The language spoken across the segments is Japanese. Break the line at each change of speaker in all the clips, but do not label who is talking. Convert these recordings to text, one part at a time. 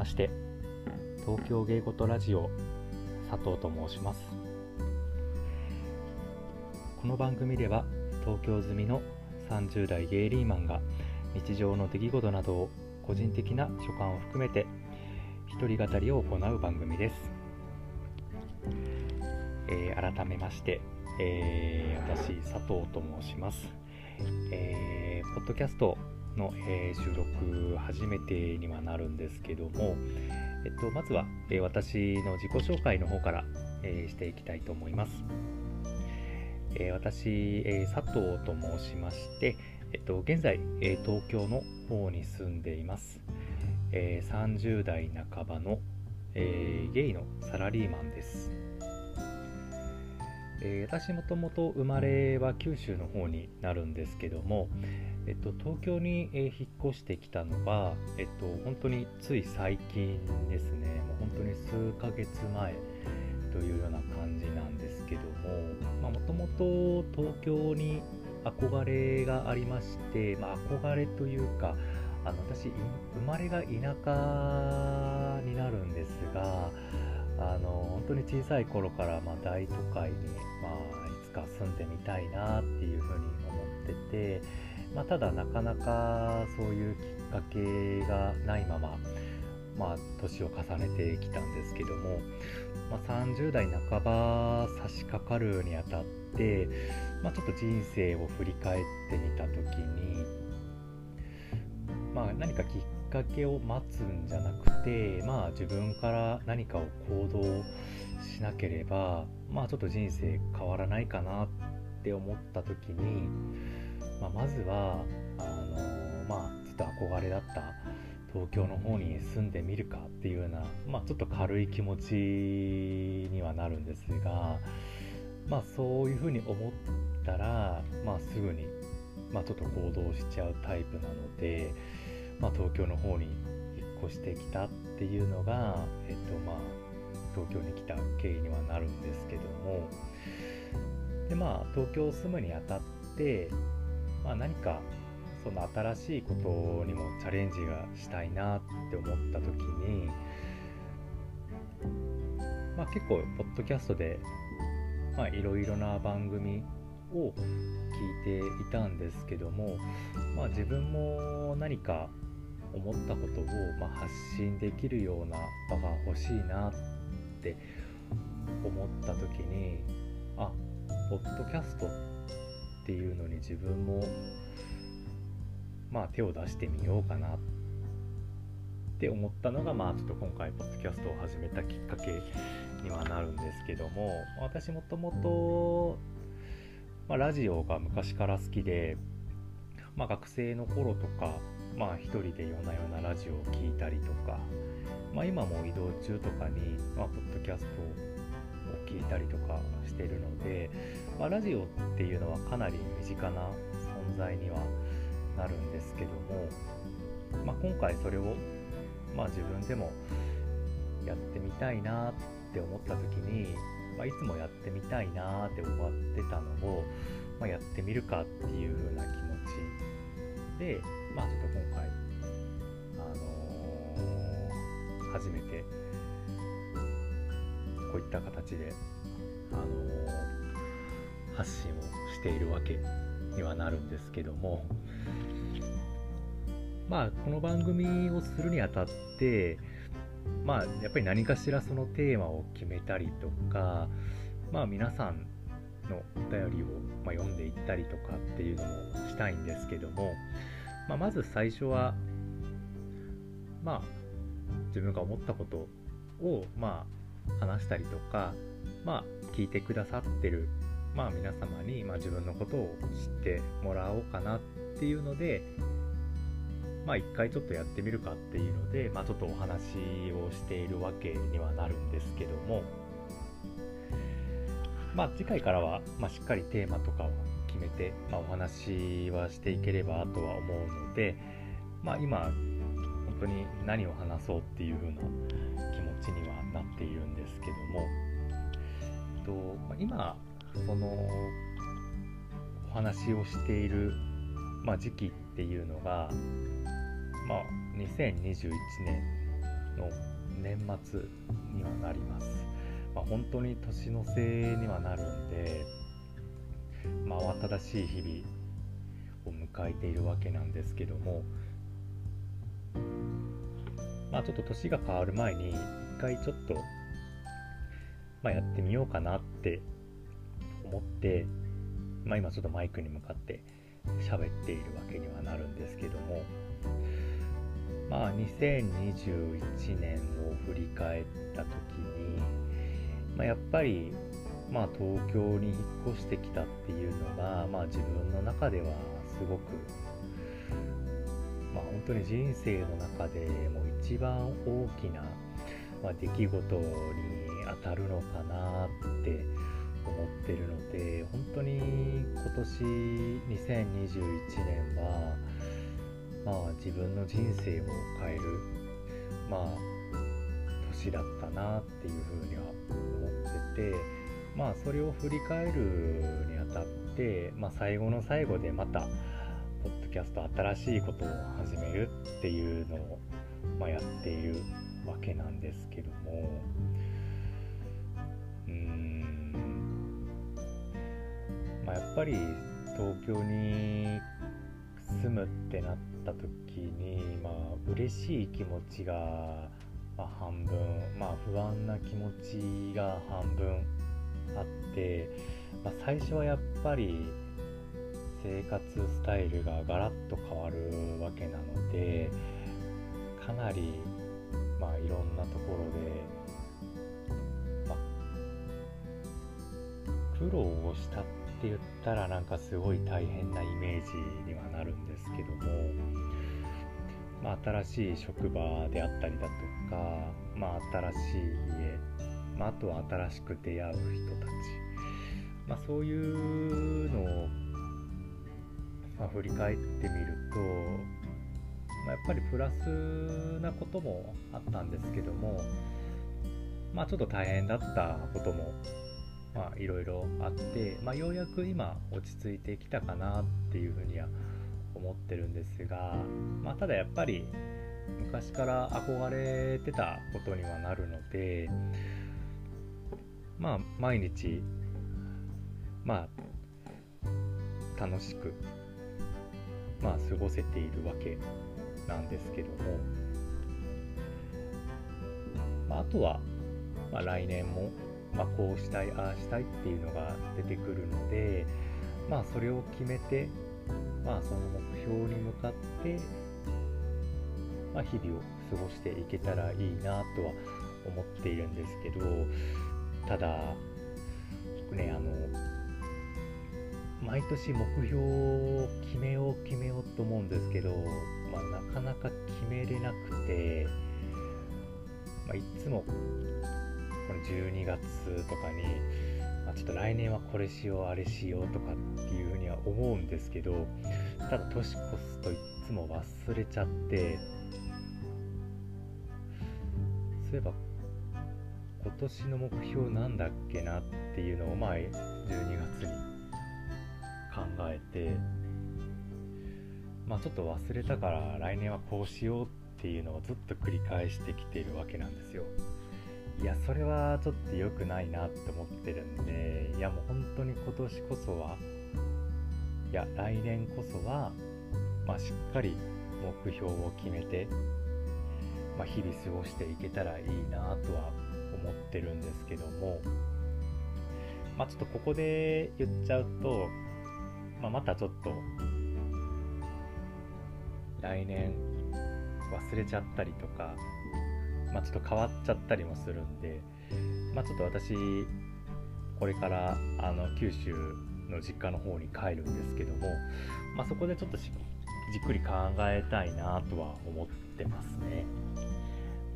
まして東京芸事ラジオ佐藤と申します。この番組では東京済みの30代ゲイリーマンが日常の出来事などを個人的な所感を含めて一人語りを行う番組です、えー、改めまして、えー、私佐藤と申します、えー、ポッドキャストの、えー、収録初めてにはなるんですけども、えっと、まずは、えー、私の自己紹介の方から、えー、していきたいと思います。え私、え佐藤と申しまして、えっと、現在、え東京の方に住んでいます。え30代半ばの、えゲイのサラリーマンです。え私もともと生まれは九州の方になるんですけども、えっと、東京に、え引っ越してきたのは、えっと、本当につい最近ですね、もう本当に数ヶ月前というような感じなんですけども、もともと東京に憧れがありまして、まあ、憧れというか、あの私、生まれが田舎になるんですが、あの本当に小さい頃からま大都会に、まあ、いつか住んでみたいなっていうふうに思ってて、まあ、ただなかなかそういうきっかけがないまま、まあ、年を重ねてきたんですけども、まあ、30代半ば差し掛かるにあたって、まあ、ちょっと人生を振り返ってみた時に、まあ、何かきっかけを待つんじゃなくて、まあ、自分から何かを行動しなければ、まあ、ちょっと人生変わらないかなって思った時に、まあ、まずはあのまあずっと憧れだった東京の方に住んでみるかっていうような、まあ、ちょっと軽い気持ちにはなるんですが、まあ、そういうふうに思ったら、まあ、すぐに、まあ、ちょっと行動しちゃうタイプなので、まあ、東京の方に引っ越してきたっていうのが、えっとまあ、東京に来た経緯にはなるんですけども。で、まあ、東京を住むにあたってまあ、何かその新しいことにもチャレンジがしたいなって思った時に、まあ、結構ポッドキャストでいろいろな番組を聞いていたんですけども、まあ、自分も何か思ったことをま発信できるような場が欲しいなって思った時にあポッドキャストってっていうのに自分もまあ手を出してみようかなって思ったのがまあちょっと今回ポッドキャストを始めたきっかけにはなるんですけども私もともと、ラジオが昔から好きで、まあ、学生の頃とかまあ一人で夜な夜なラジオを聴いたりとか、まあ、今も移動中とかに、まあ、ポッドキャストを聞いたりとかしてるので、まあ、ラジオっていうのはかなり身近な存在にはなるんですけども、まあ、今回それを、まあ、自分でもやってみたいなって思った時に、まあ、いつもやってみたいなって思ってたのを、まあ、やってみるかっていう風な気持ちで、まあ、ちょっと今回、あのー、初めてこういった形で、あのー発信をしているわけにはなるんですけどもまあこの番組をするにあたってまあやっぱり何かしらそのテーマを決めたりとかまあ皆さんのお便りを、ま読んでいったりとかっていうのもしたいんですけども、まあ、まず最初はまあ自分が思ったことをまあ話したりとかまあ聞いてくださってるまあ皆様に、まあ、自分のことを知ってもらおうかなっていうので、まあ一回ちょっとやってみるかっていうので、まあちょっとお話をしているわけにはなるんですけども、まあ次回からは、まあ、しっかりテーマとかを決めて、まあ、お話はしていければとは思うので、まあ今、本当に何を話そうっていう風な気持ちにはなっているんですけども、えっと、今そのお話をしている、まあ、時期っていうのが、まあ、2021年の年末にはなります。まあ、本当に年の瀬にはなるんで、まあ、慌ただしい日々を迎えているわけなんですけども、まあ、ちょっと年が変わる前に一回ちょっと、まあ、やってみようかなって思って、まあ、今ちょっとマイクに向かって喋っているわけにはなるんですけどもまあ2021年を振り返った時に、まあ、やっぱりまあ東京に引っ越してきたっていうのが、まあ、自分の中ではすごくまあ本当に人生の中でも一番大きな、まあ、出来事に当たるのかなって思ってるので本当に今年2021年はまあ自分の人生を変えるまあ年だったなっていうふうには思っててまあそれを振り返るにあたって、まあ、最後の最後でまたポッドキャスト新しいことを始めるっていうのを、まあ、やっているわけなんですけどもまあやっぱり東京に住むってなった時にまあ嬉しい気持ちが、まあ、半分まあ不安な気持ちが半分あって、まあ、最初はやっぱり生活スタイルがガラッと変わるわけなのでかなりまあいろんなところで、まあ、苦労をしたってって言ったらなんかすごい大変なイメージにはなるんですけども、まあ、新しい職場であったりだとか、まあ、新しい家、まあ、あとは新しく出会う人たち、まあ、そういうのをまあ、振り返ってみると、まあ、やっぱりプラスなこともあったんですけども、まあ、ちょっと大変だったこともまあいろいろあって、まあ、ようやく今落ち着いてきたかなっていうふうには思ってるんですが、まあ、ただやっぱり昔から憧れてたことにはなるのでまあ毎日まあ楽しくまあ、過ごせているわけなんですけども、まあ、あとは、まあ、来年も、まあ、こうしたいああしたいっていうのが出てくるので、まあ、それを決めて、まあ、その目標に向かって、まあ、日々を過ごしていけたらいいなとは思っているんですけどただねあの毎年目標を決めよう決めようと思うんですけど、まあ、なかなか決めれなくて、まあ、いつもこの12月とかに、まあ、ちょっと来年はこれしようあれしようとかっていうふうには思うんですけどただ年越すといつも忘れちゃってそういえば今年の目標なんだっけなっていうのを前12月に考えてまあちょっと忘れたから来年はこうしようっていうのをずっと繰り返してきているわけなんですよ。いやそれはちょっと良くないなって思ってるんでいやもう本当に今年こそはいや来年こそはまあしっかり目標を決めて、まあ、日々過ごしていけたらいいなとは思ってるんですけどもまあちょっとここで言っちゃうとまあ、またちょっと来年忘れちゃったりとか、まあ、ちょっと変わっちゃったりもするんで、まあ、ちょっと私これからあの九州の実家の方に帰るんですけども、まあ、そこでちょっとじっくり考えたいなとは思ってますね。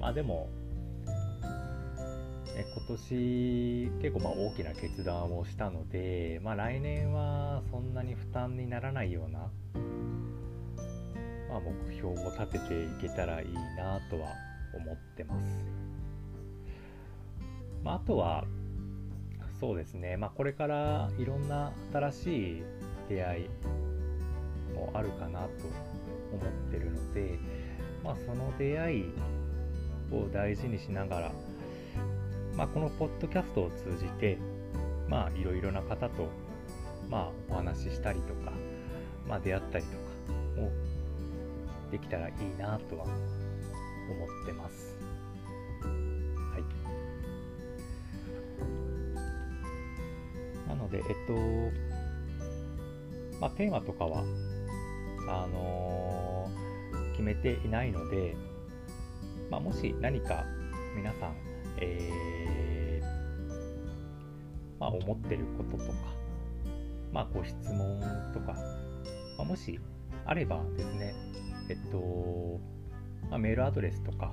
まあでもえ今年結構まあ大きな決断をしたので、まあ、来年はそんなに負担にならないような、まあ、目標を立てていけたらいいなとは思ってます。まあ、あとはそうですね、まあ、これからいろんな新しい出会いもあるかなと思ってるので、まあ、その出会いを大事にしながら、まあ、このポッドキャストを通じて、まあ、いろいろな方と、まあ、お話ししたりとか、まあ、出会ったりとかもできたらいいなとは思ってます。はい。なので、えっと、まあ、テーマとかは、あのー、決めていないので、まあ、もし何か皆さん、えー、まあ、思ってることとか、まあ、ご質問とか、まあ、もしあればですね、えっと、まあ、メールアドレスとか、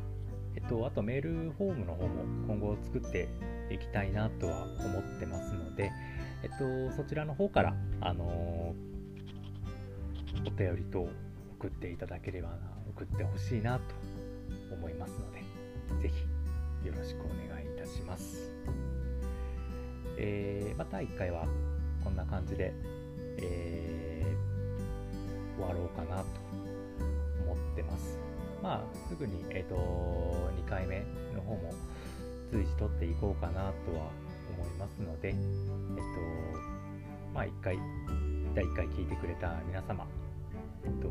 えっと、あとメールフォームの方も今後作っていきたいなとは思ってますので、えっと、そちらの方から、あのー、お便りと送っていただければな、送ってほしいなと思いますので、ぜひよろしくお願いいたします。えー、また1回はこんな感じで、えー、終わろうかなと思ってます。まあ、すぐに、えーと、2回目の方も随時取っていこうかなとは思いますので、えっ、ー、と、まあ、1回、第1回聞いてくれた皆様、えっ、ー、と、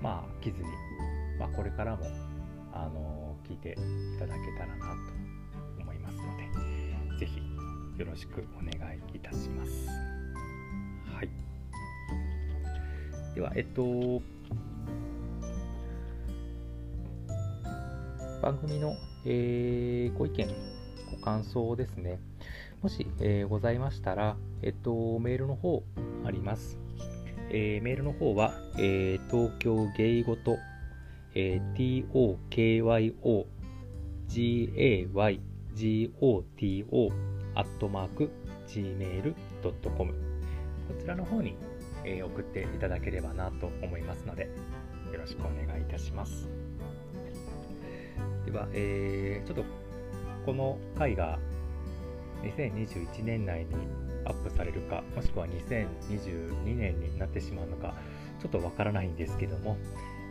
まあ、飽きずに、まあ、これからも、あの聞いていただけたらなと思いますので、ぜひよろしくお願いいたします。はい。では、えっと、番組の、えー、ご意見、ご感想ですね。もし、えー、ございましたら、えっと、メールの方あります。えー、メールの方は、えー、東京ゲイごと、えー、tokyo gaygoto アットマーク gmail.com こちらの方に、えー、送っていただければなと思いますので、よろしくお願いいたします。では、えー、ちょっとこの回が2021年内にアップされるか、もしくは2022年になってしまうのか、ちょっとわからないんですけども、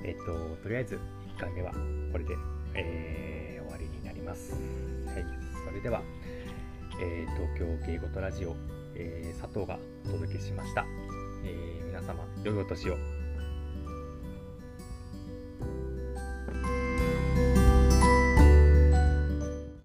えっと、とりあえず1回目はこれで、えー、終わりになります。はい、それでは、えー、東京芸事ラジオ、えー、佐藤がお届けしました。えー、皆様、良いお年を。